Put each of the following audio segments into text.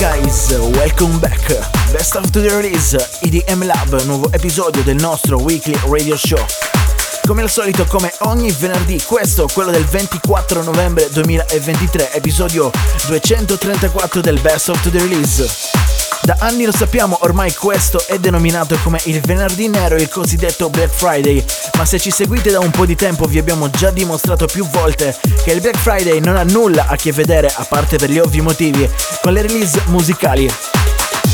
Guys, welcome back. Best of the release, EDM Lab, nuovo episodio del nostro weekly radio show. Come al solito, come ogni venerdì, questo, quello del 24 novembre 2023, episodio 234 del Best of the Release. Da anni lo sappiamo, ormai questo è denominato come il venerdì nero, il cosiddetto Black Friday, ma se ci seguite da un po' di tempo vi abbiamo già dimostrato più volte che il Black Friday non ha nulla a che vedere, a parte per gli ovvi motivi, con le release musicali.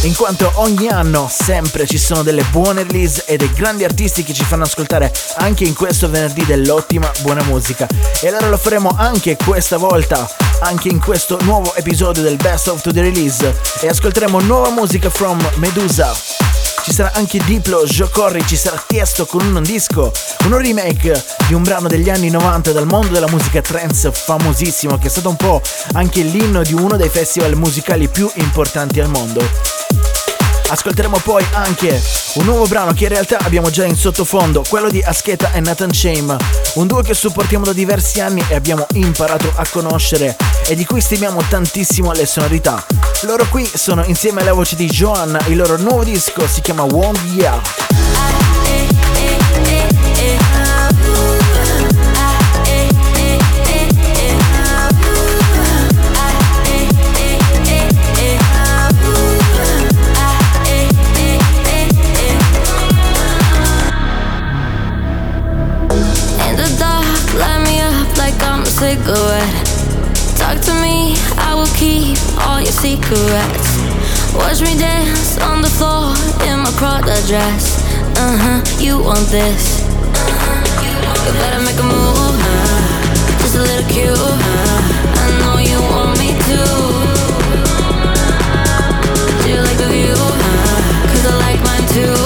In quanto ogni anno sempre ci sono delle buone release e dei grandi artisti che ci fanno ascoltare anche in questo venerdì dell'ottima buona musica. E allora lo faremo anche questa volta, anche in questo nuovo episodio del Best of the Release. E ascolteremo nuova musica from Medusa. Ci sarà anche Diplo, Joe Corri, ci sarà Tiesto con un disco, un remake di un brano degli anni 90 dal mondo della musica trance famosissimo che è stato un po' anche l'inno di uno dei festival musicali più importanti al mondo. Ascolteremo poi anche un nuovo brano che in realtà abbiamo già in sottofondo, quello di Asketa e Nathan Shame, un duo che supportiamo da diversi anni e abbiamo imparato a conoscere e di cui stimiamo tantissimo le sonorità. Loro qui sono insieme alla voce di Joanna, il loro nuovo disco si chiama Wong Yeah. Your secrets. Watch me dance on the floor in my Prada dress. Uh huh, you want this? You better make a move, just a little cue. I know you want me to. Do you like the view? Cause I like mine too.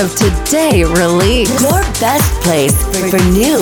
Of Today release. Your best place for, for new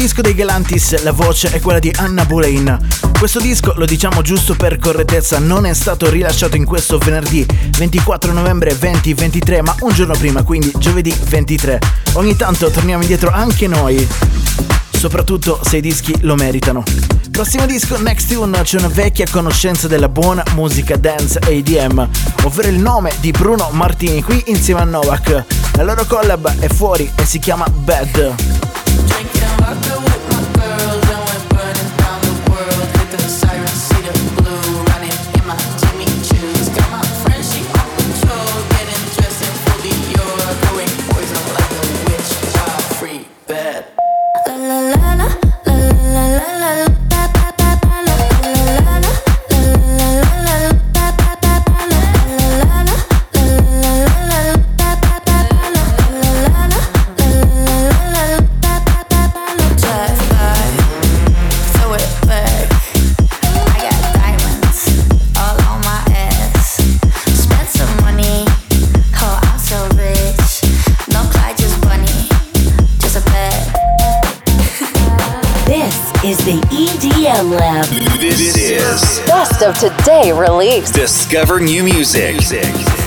disco dei Galantis, la voce è quella di Anna Boleyn. Questo disco, lo diciamo giusto per correttezza, non è stato rilasciato in questo venerdì 24 novembre 2023, ma un giorno prima, quindi giovedì 23. Ogni tanto torniamo indietro anche noi, soprattutto se i dischi lo meritano. Prossimo disco, Next Tune, c'è una vecchia conoscenza della buona musica dance ADM, ovvero il nome di Bruno Martini qui insieme a Novak. La loro collab è fuori e si chiama Bad. I feel of today release. Discover New Music. Put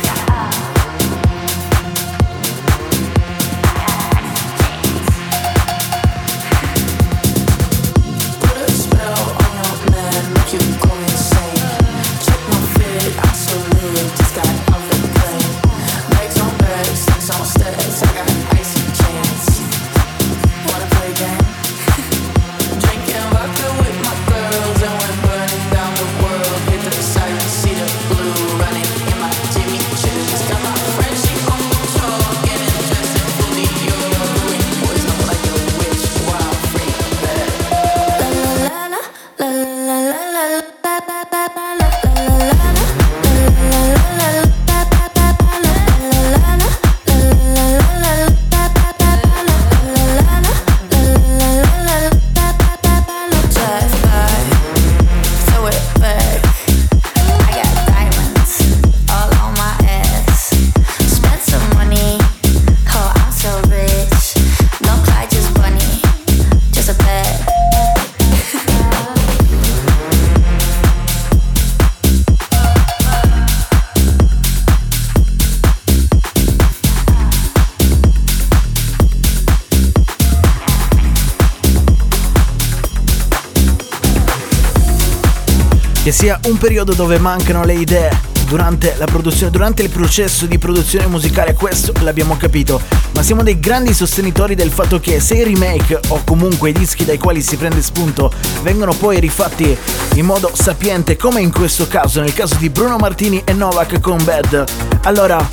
sia un periodo dove mancano le idee durante la produzione, durante il processo di produzione musicale, questo l'abbiamo capito, ma siamo dei grandi sostenitori del fatto che se i remake o comunque i dischi dai quali si prende spunto vengono poi rifatti in modo sapiente, come in questo caso, nel caso di Bruno Martini e Novak con Bad, allora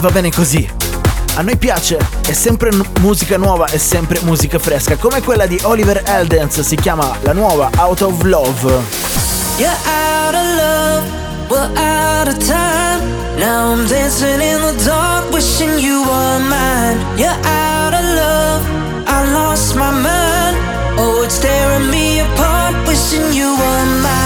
va bene così. A noi piace, è sempre n- musica nuova, è sempre musica fresca, come quella di Oliver Eldens, si chiama la nuova Out of Love. You're out of love, we're out of time. Now I'm dancing in the dark, wishing you were mine. You're out of love, I lost my mind. Oh, it's tearing me apart, wishing you were mine.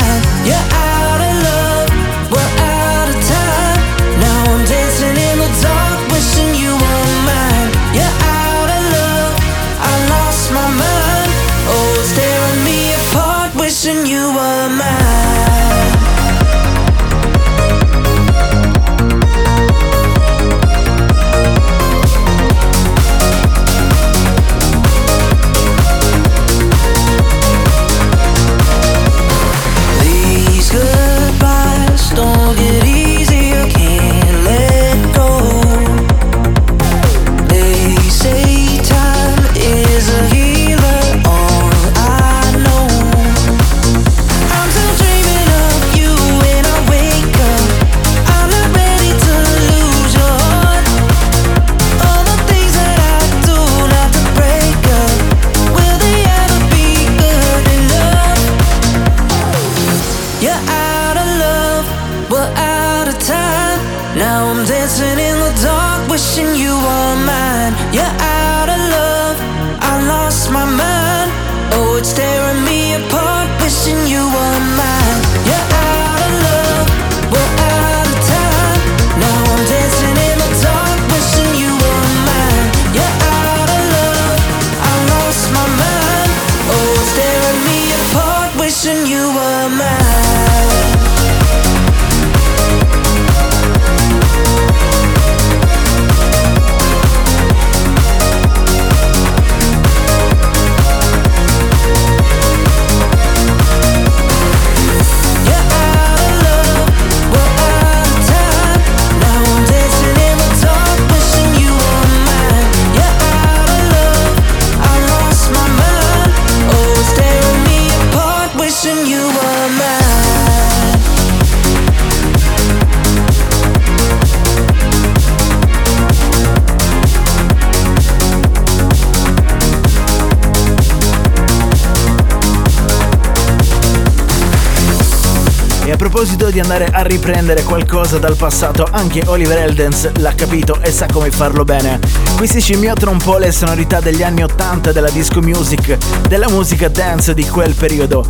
Andare a riprendere qualcosa dal passato, anche Oliver Eldens l'ha capito e sa come farlo bene. Qui si scimmiottano un po' le sonorità degli anni 80 della disco music, della musica dance di quel periodo.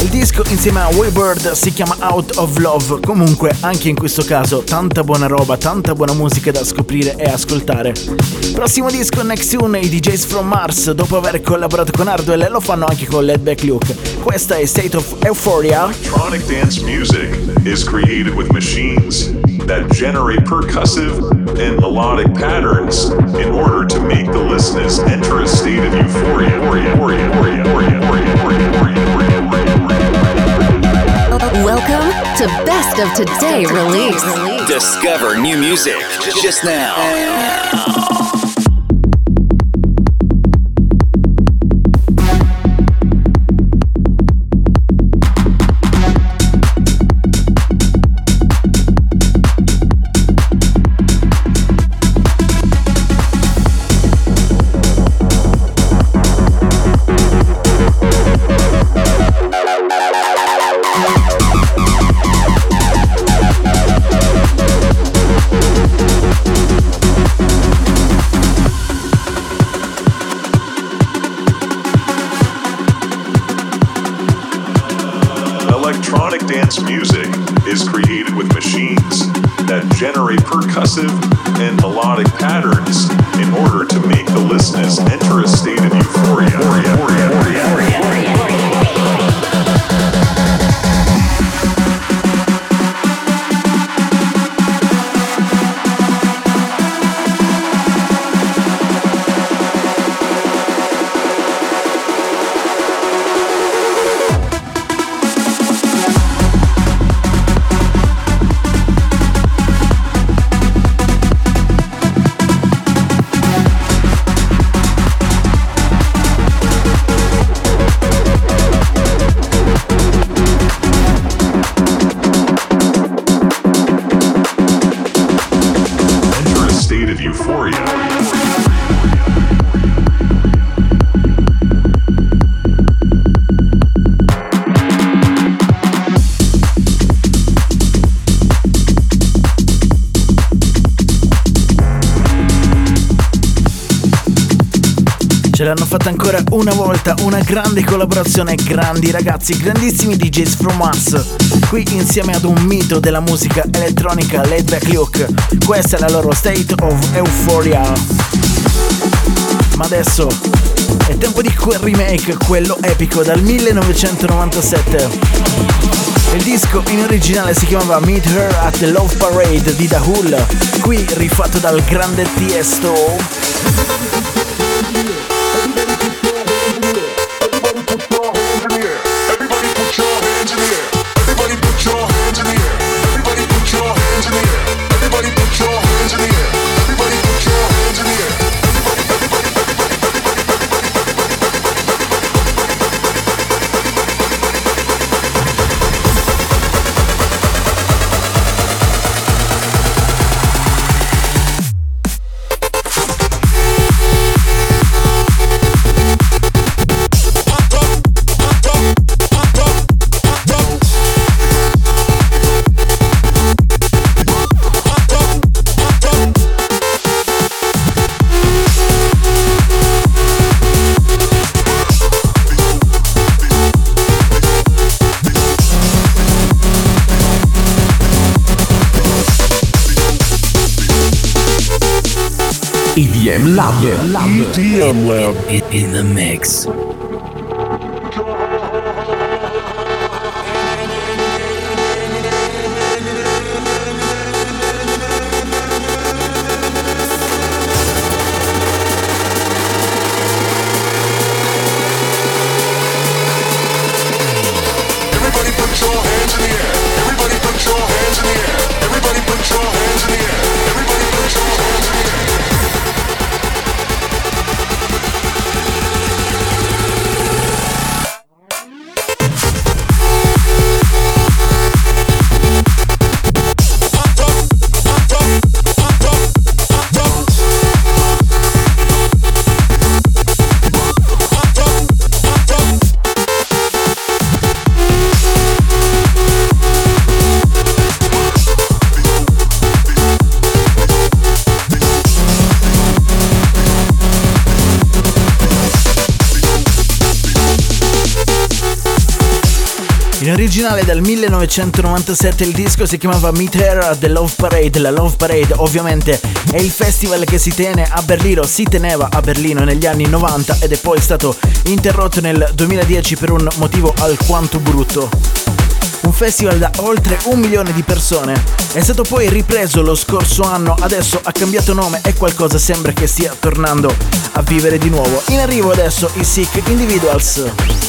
Il disco insieme a Waybird si chiama Out of Love, comunque anche in questo caso tanta buona roba, tanta buona musica da scoprire e ascoltare. Prossimo disco Next Tune, i DJs from Mars, dopo aver collaborato con Hardwell lo fanno anche con Led Back Luke. Questa è State of Euphoria. Electronic dance music is created with machines that generate percussive and melodic patterns in order to make the listeners enter a state of euphoria. Welcome to Best of Today release. Discover new music just now. Fatta ancora una volta, una grande collaborazione, grandi ragazzi, grandissimi DJs from Mars. Qui insieme ad un mito della musica elettronica, Laid Back Luke. Questa è la loro State of Euphoria. Ma adesso è tempo di quel remake, quello epico dal 1997. Il disco in originale si chiamava Meet Her at the Love Parade di Dahul, qui rifatto dal grande Tiesto. EDM Lab. EDM Lab in the mix. 1997 il disco si chiamava Meet Her The Love Parade. La Love Parade ovviamente è il festival che si tiene a Berlino, si teneva a Berlino negli anni 90 ed è poi stato interrotto nel 2010 per un motivo alquanto brutto. Un festival da oltre un milione di persone. È stato poi ripreso lo scorso anno, adesso ha cambiato nome e qualcosa sembra che stia tornando a vivere di nuovo. In arrivo adesso i Sick Individuals.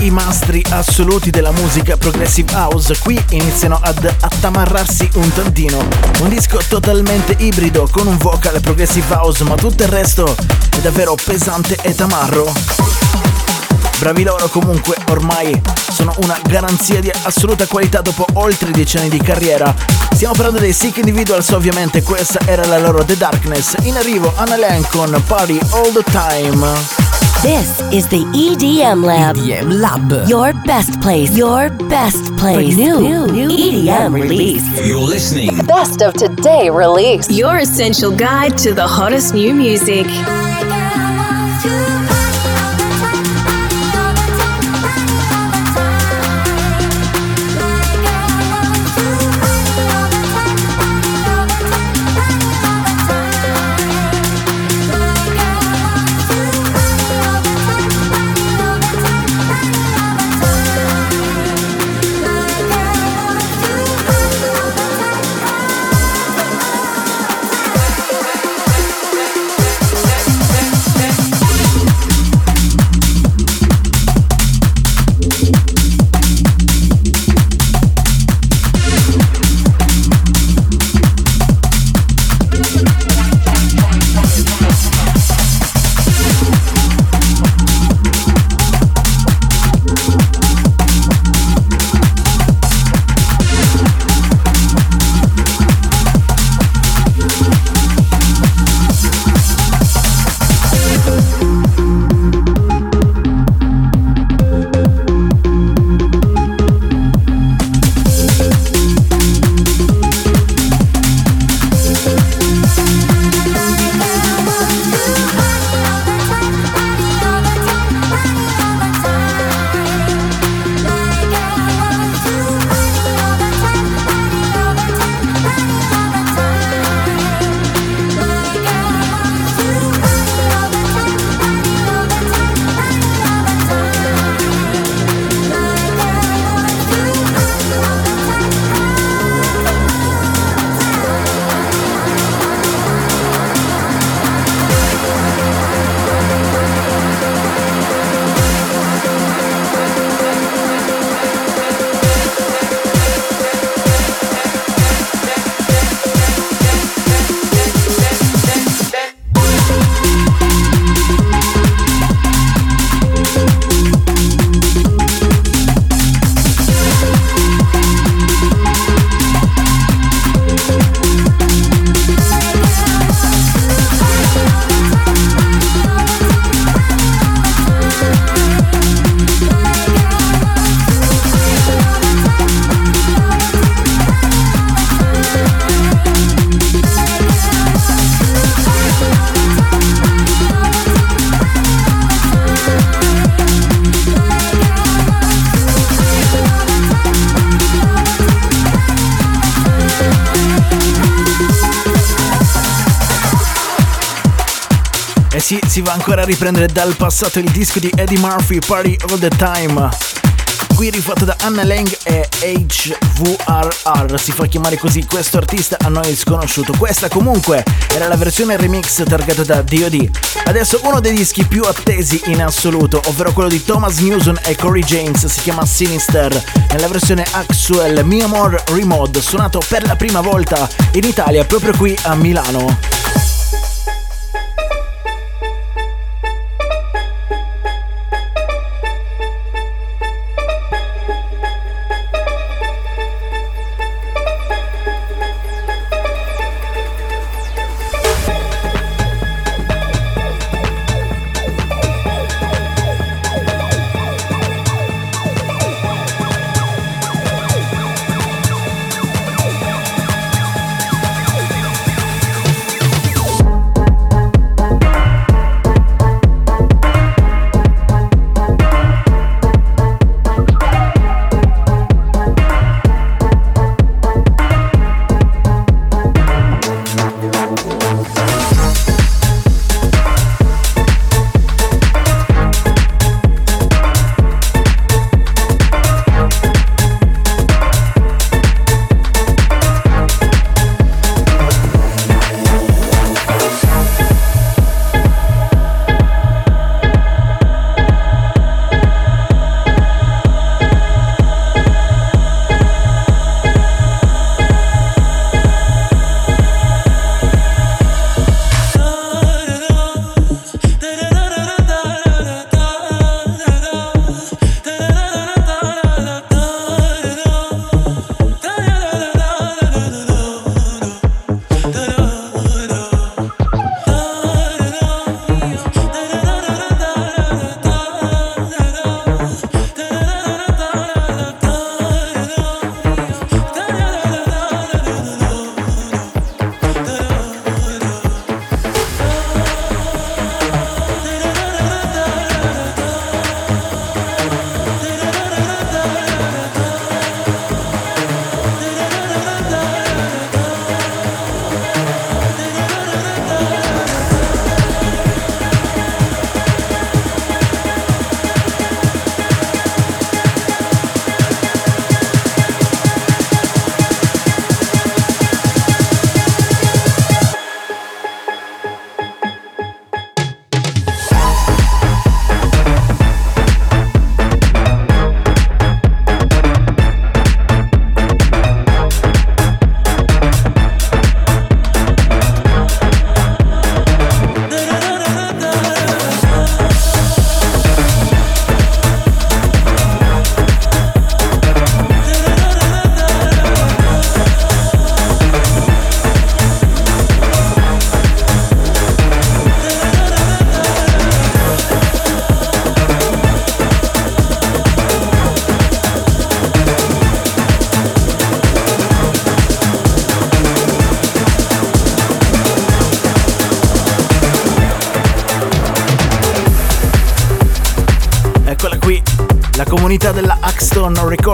I mastri assoluti della musica progressive house, qui iniziano ad attamarrarsi un tantino. Un disco totalmente ibrido con un vocal progressive house, ma tutto il resto è davvero pesante e tamarro. Bravi loro comunque, ormai sono una garanzia di assoluta qualità dopo oltre dieci anni di carriera. Stiamo parlando dei Sick Individuals, ovviamente questa era la loro The Darkness. In arrivo Anna Len con Party All The Time. This is the EDM Lab. EDM Lab. Your best place. Your best place. For new, new EDM release. You're listening. Best of today release. Your essential guide to the hottest new music. Ancora a riprendere dal passato il disco di Eddie Murphy, Party All The Time. Qui rifatto da Anna Lang e HVRR, si fa chiamare così questo artista a noi sconosciuto. Questa comunque era la versione remix targata da DOD. Adesso uno dei dischi più attesi in assoluto, ovvero quello di Thomas Newson e Corey James, si chiama Sinister, nella versione Axwell Mi Amor Remod, suonato per la prima volta in Italia proprio qui a Milano.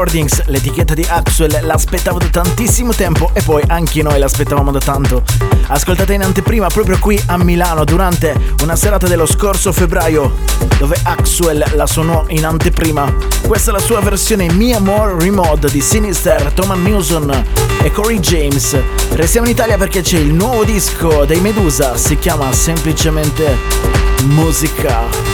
Recordings, l'etichetta di Axwell, l'aspettavo da tantissimo tempo e poi anche noi l'aspettavamo da tanto. Ascoltate in anteprima proprio qui a Milano durante una serata dello scorso febbraio dove Axwell la suonò in anteprima. Questa è la sua versione Mia More Remod di Sinister, Thomas Newson e Corey James. Restiamo in Italia perché c'è il nuovo disco dei Medusa, si chiama semplicemente Musica.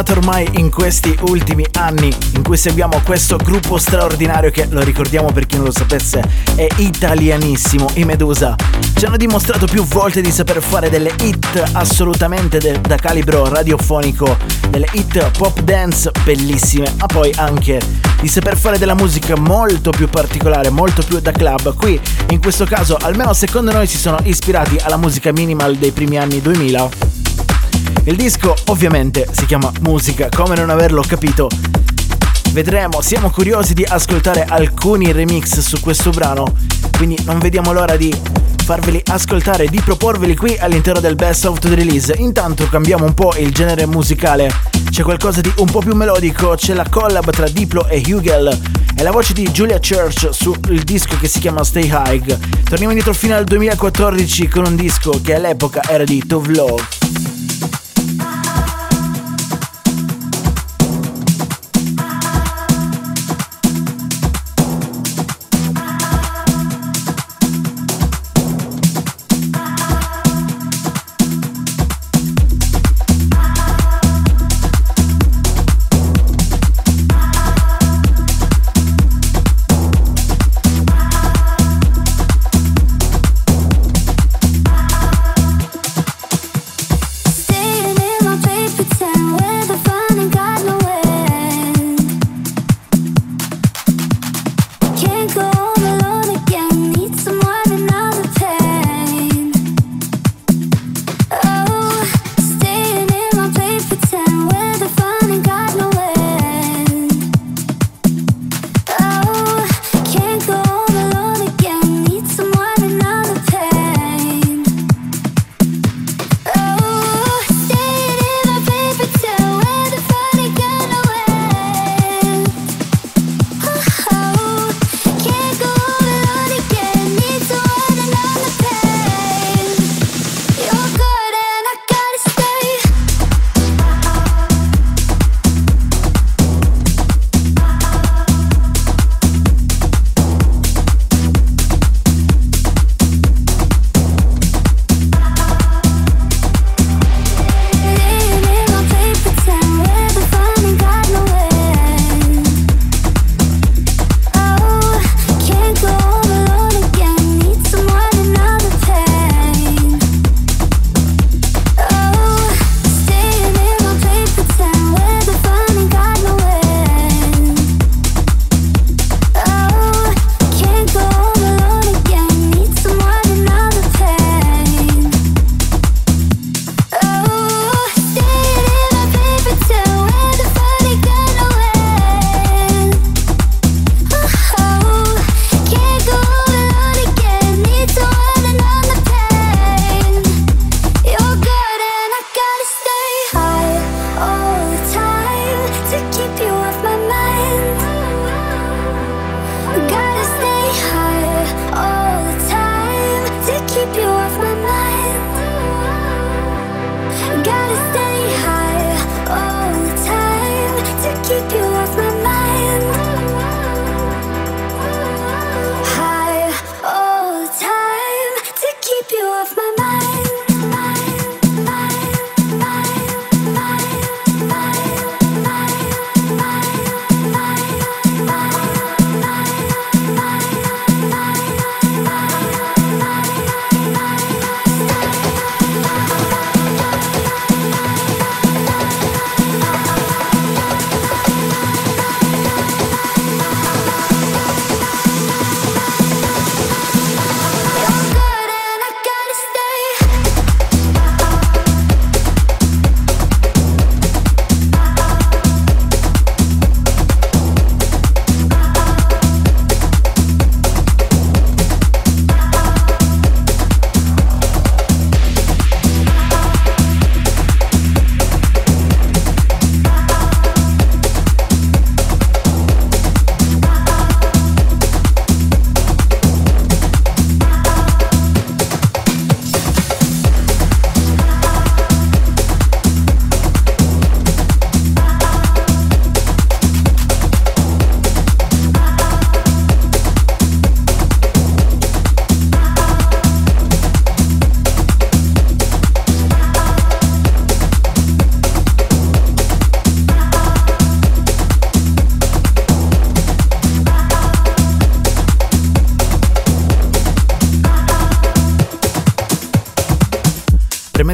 Imparato ormai in questi ultimi anni in cui seguiamo questo gruppo straordinario che, lo ricordiamo per chi non lo sapesse, è italianissimo, i Medusa, ci hanno dimostrato più volte di saper fare delle hit assolutamente de- da calibro radiofonico, delle hit pop dance bellissime, ma poi anche di saper fare della musica molto più particolare, molto più da club. Qui, in questo caso, almeno secondo noi si sono ispirati alla musica minimal dei primi anni 2000 il disco ovviamente si chiama Musica, come non averlo capito? Vedremo, siamo curiosi di ascoltare alcuni remix su questo brano, quindi non vediamo l'ora di farveli ascoltare, di proporveli qui all'interno del Best of the Release. Intanto cambiamo un po' il genere musicale, c'è qualcosa di un po' più melodico, c'è la collab tra Diplo e Hugel e la voce di Julia Church sul disco che si chiama Stay High. Torniamo indietro fino al 2014 con un disco che all'epoca era di Tove Love.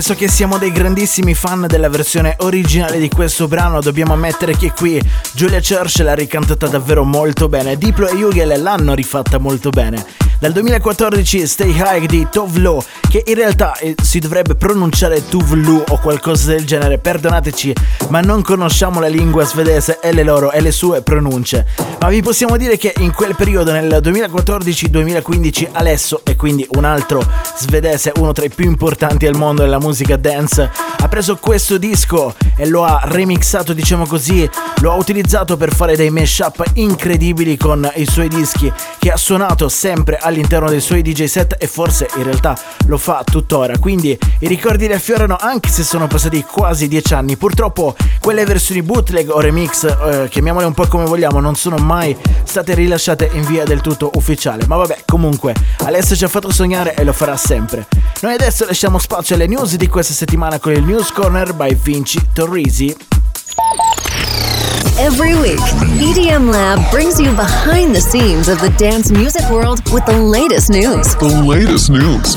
Premesso che siamo dei grandissimi fan della versione originale di questo brano, dobbiamo ammettere che qui Julia Church l'ha ricantata davvero molto bene. Diplo e Hugel l'hanno rifatta molto bene. Dal 2014 Stay High di Tovlo, che in realtà eh, si dovrebbe pronunciare Tuvlu o qualcosa del genere, perdonateci, ma non conosciamo la lingua svedese e le loro e le sue pronunce. Ma vi possiamo dire che in quel periodo, nel 2014-2015, Alesso, e quindi un altro svedese, uno tra i più importanti al mondo della musica dance, ha preso questo disco e lo ha remixato, diciamo così, lo ha utilizzato per fare dei mashup incredibili con i suoi dischi, che ha suonato sempre all'interno dei suoi DJ set e forse in realtà lo fa tuttora. Quindi i ricordi le affiorano anche se sono passati quasi dieci anni. Purtroppo quelle versioni bootleg o remix, eh, chiamiamole un po' come vogliamo, non sono mai state rilasciate in via del tutto ufficiale. Ma vabbè, comunque, Alessio ci ha fatto sognare e lo farà sempre. Noi adesso lasciamo spazio alle news di questa settimana con il News Corner by Vinci Torrisi. Every week, EDM Lab brings you behind the scenes of the dance music world with the latest news. The latest news.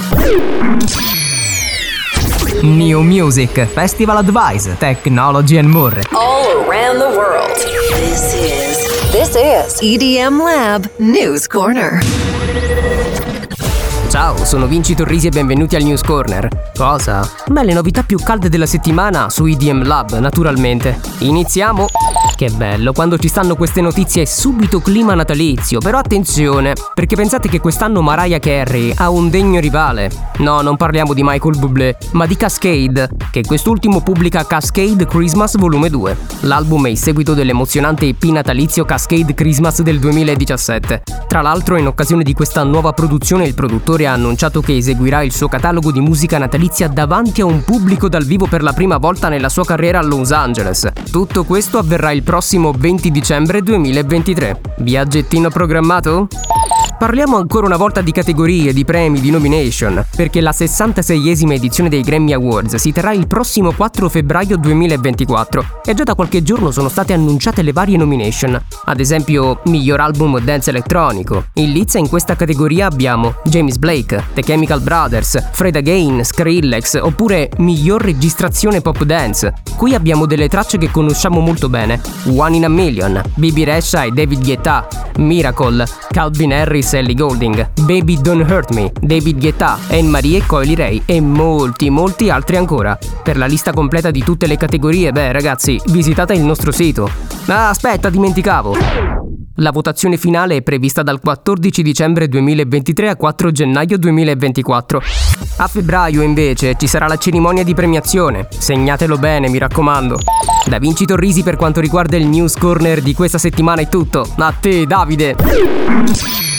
New Music, Festival Advice, Technology and more. All around the world. This is this is EDM Lab News Corner. Ciao, sono Vinci Torrisi e benvenuti al News Corner. Cosa? Beh, le novità più calde della settimana su EDM Lab, naturalmente. Iniziamo! Che bello, quando ci stanno queste notizie è subito clima natalizio, però attenzione, perché pensate che quest'anno Mariah Carey ha un degno rivale. No, non parliamo di Michael Bublé, ma di Cascade, che quest'ultimo pubblica Cascade Christmas Volume 2. L'album è il seguito dell'emozionante EP natalizio Cascade Christmas del 2017. Tra l'altro, in occasione di questa nuova produzione, il produttore ha annunciato che eseguirà il suo catalogo di musica natalizia davanti a un pubblico dal vivo per la prima volta nella sua carriera a Los Angeles. Tutto questo avverrà il prossimo 20 dicembre 2023. Viaggettino programmato? Parliamo ancora una volta di categorie, di premi, di nomination, perché la 66esima edizione dei Grammy Awards si terrà il prossimo 4 febbraio 2024 e già da qualche giorno sono state annunciate le varie nomination. Ad esempio, miglior album dance elettronico. In lizza in questa categoria abbiamo James Blake, The Chemical Brothers, Fred Again, Skrillex oppure miglior registrazione pop dance. Qui abbiamo delle tracce che conosciamo molto bene. One in a Million, Bibi Resha e David Guetta, Miracle, Calvin Harris Ellie Golding, Baby Don't Hurt Me, David Guetta, Anne-Marie e Coily Ray e molti, molti altri ancora. Per la lista completa di tutte le categorie, beh ragazzi, visitate il nostro sito. Ah, aspetta, dimenticavo! La votazione finale è prevista dal 14 dicembre 2023 a 4 gennaio 2024. A febbraio invece ci sarà la cerimonia di premiazione. Segnatelo bene, mi raccomando. Da Vinci Torrisi per quanto riguarda il News Corner di questa settimana è tutto. A te, Davide!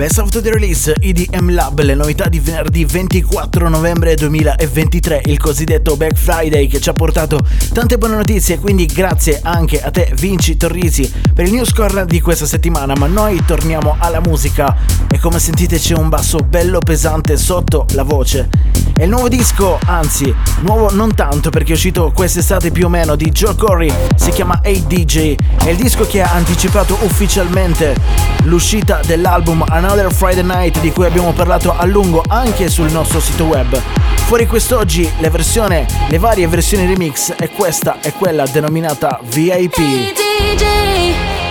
Best of the Release EDM Lab, le novità di venerdì 24 novembre 2023, il cosiddetto Black Friday che ci ha portato tante buone notizie, quindi grazie anche a te Vinci Torrisi per il news corner di questa settimana, ma noi torniamo alla musica e come sentite c'è un basso bello pesante sotto la voce. È il nuovo disco, anzi, nuovo non tanto perché è uscito quest'estate più o meno di Joe Corey, si chiama ADJ, è il disco che ha anticipato ufficialmente l'uscita dell'album Another Friday Night di cui abbiamo parlato a lungo anche sul nostro sito web. Fuori quest'oggi le versioni, le varie versioni remix e questa è quella denominata VIP. DJ,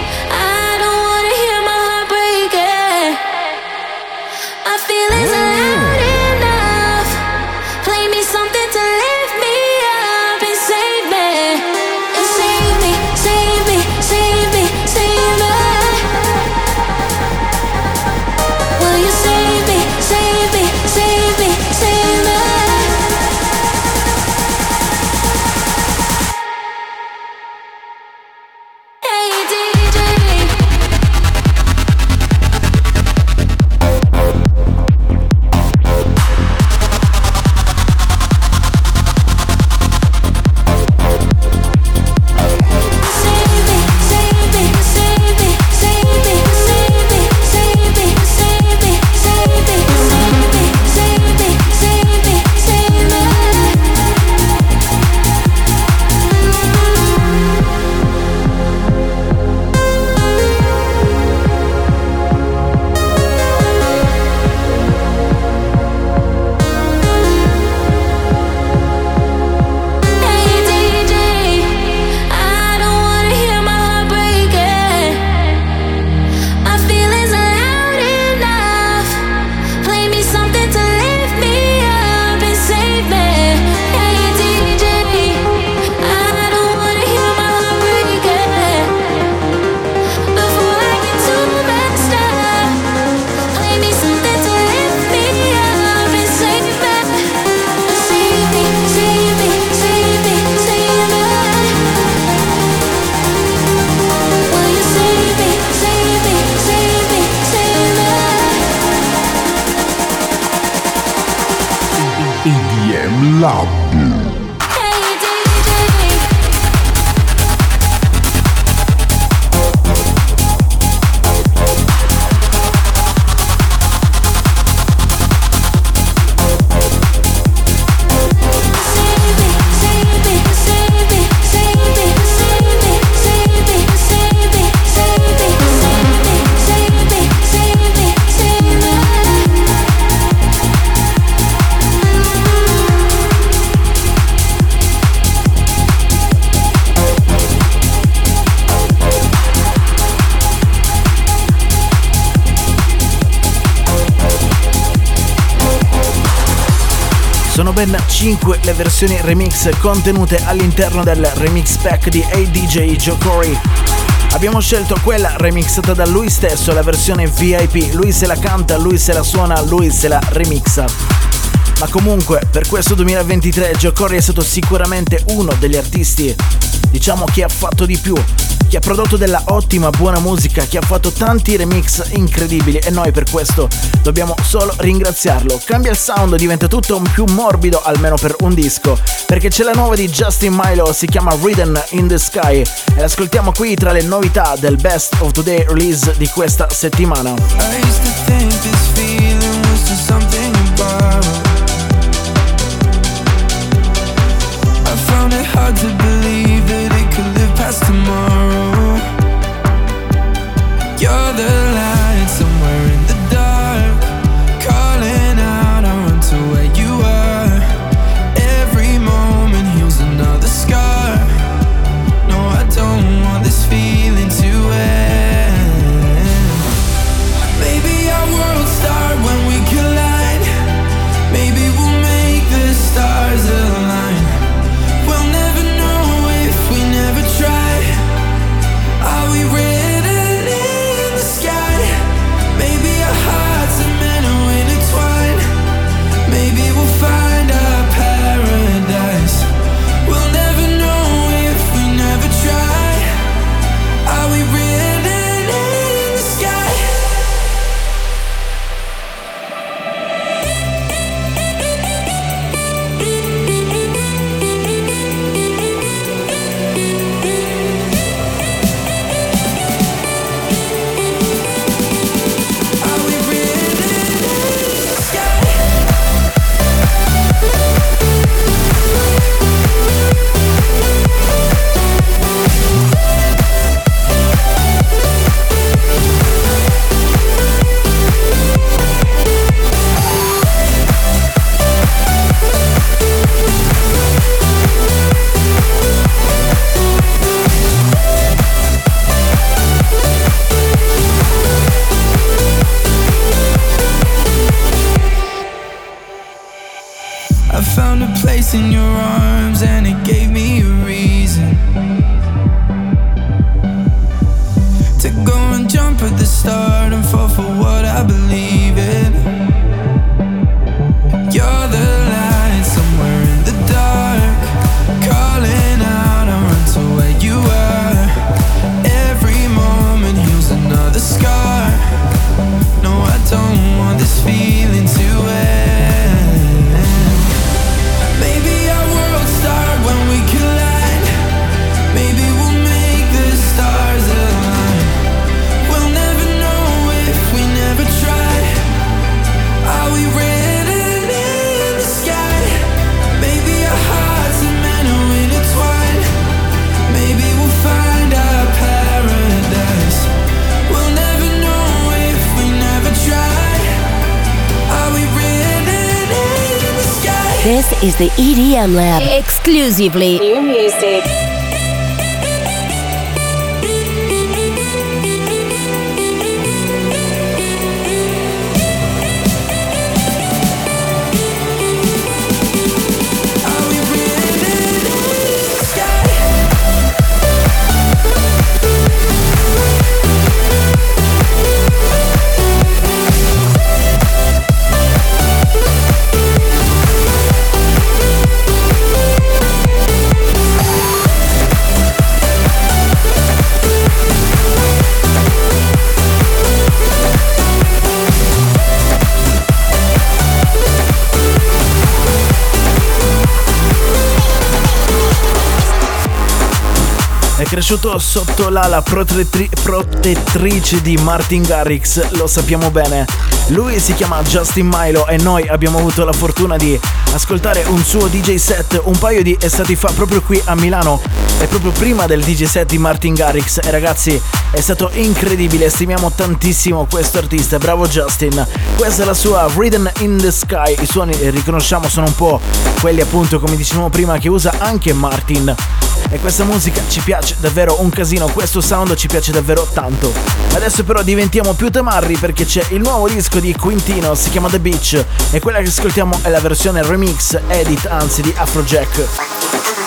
5 le versioni remix contenute all'interno del remix pack di ADJ Joe Corey. Abbiamo scelto quella remixata da lui stesso, la versione VIP. Lui se la canta, lui se la suona, lui se la remixa. Ma comunque, per questo 2023 Joe Corey è stato sicuramente uno degli artisti, diciamo, che ha fatto di più che ha prodotto della ottima, buona musica, che ha fatto tanti remix incredibili e noi per questo dobbiamo solo ringraziarlo. Cambia il sound, diventa tutto più morbido, almeno per un disco, perché c'è la nuova di Justin Milo, si chiama Ridden in the Sky e l'ascoltiamo qui tra le novità del Best of Today release di questa settimana. Is the EDM Lab. Exclusively. New music. Cresciuto sotto l'ala protettri- protettrice di Martin Garrix, lo sappiamo bene. Lui si chiama Justin Milo e noi abbiamo avuto la fortuna di ascoltare un suo DJ set. Un paio di estati fa proprio qui a Milano. E proprio prima del DJ set di Martin Garrix. E ragazzi è stato incredibile, stimiamo tantissimo questo artista, bravo Justin. Questa è la sua Rhythm in the Sky, i suoni eh, riconosciamo sono un po' quelli appunto come dicevamo prima che usa anche Martin e questa musica ci piace davvero un casino, questo sound ci piace davvero tanto. Adesso però diventiamo più tamarri perché c'è il nuovo disco di Quintino, si chiama The Beach e quella che ascoltiamo è la versione remix edit anzi di Afrojack.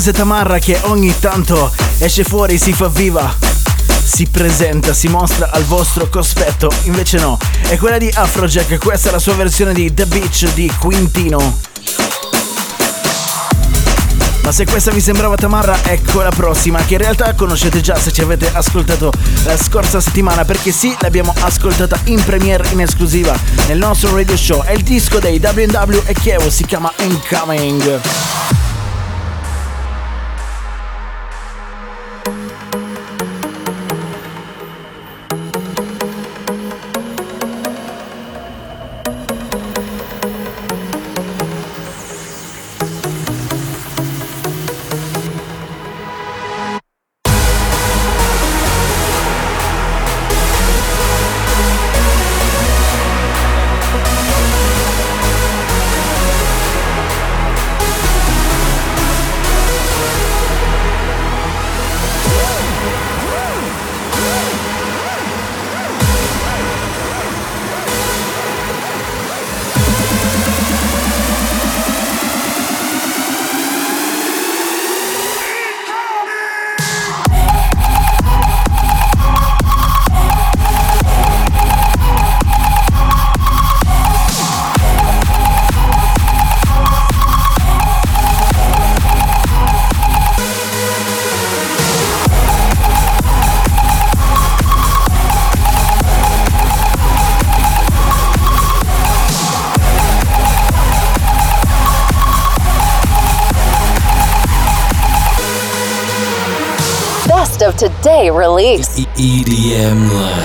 Dose tamarra che ogni tanto esce fuori, si fa viva, si presenta, si mostra al vostro cospetto. Invece no, è quella di Afrojack, questa è la sua versione di The Beach di Quintino. Ma se questa vi sembrava tamarra, ecco la prossima, che in realtà conoscete già se ci avete ascoltato la scorsa settimana, perché sì, l'abbiamo ascoltata in premiere in esclusiva nel nostro radio show. È il disco dei WW e Chievo, si chiama Incoming. Today release. EDM Lab.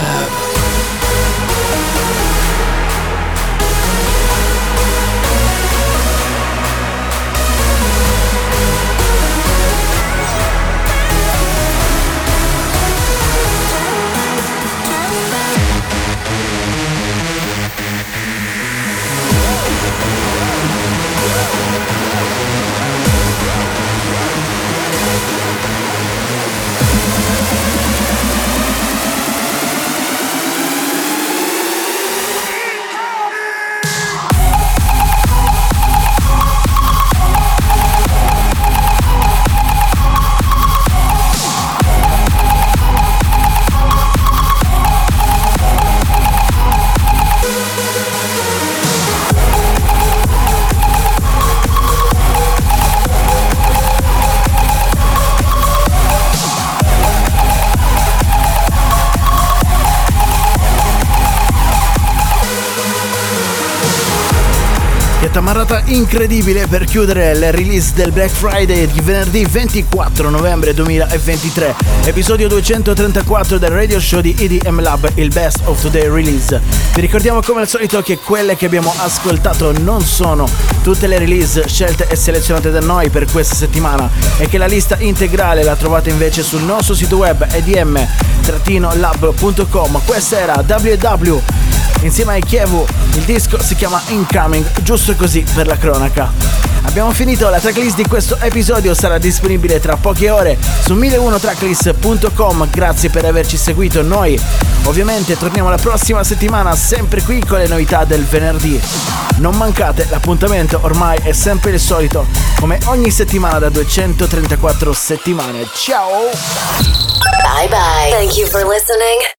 Incredibile per chiudere le release del Black Friday di venerdì 24 novembre 2023, episodio 234 del radio show di EDM Lab, il Best of Today Release. Vi ricordiamo come al solito che quelle che abbiamo ascoltato non sono tutte le release scelte e selezionate da noi per questa settimana e che la lista integrale la trovate invece sul nostro sito web edm-lab.com. Questa era WW insieme ai Kievu. Il disco si chiama Incoming, giusto così per la cronaca. Abbiamo finito, la tracklist di questo episodio sarà disponibile tra poche ore su 1001tracklist.com. Grazie per averci seguito. Noi ovviamente torniamo la prossima settimana sempre qui con le novità del venerdì. Non mancate, l'appuntamento ormai è sempre il solito, come ogni settimana da 234 settimane. Ciao! Bye bye. Thank you for listening.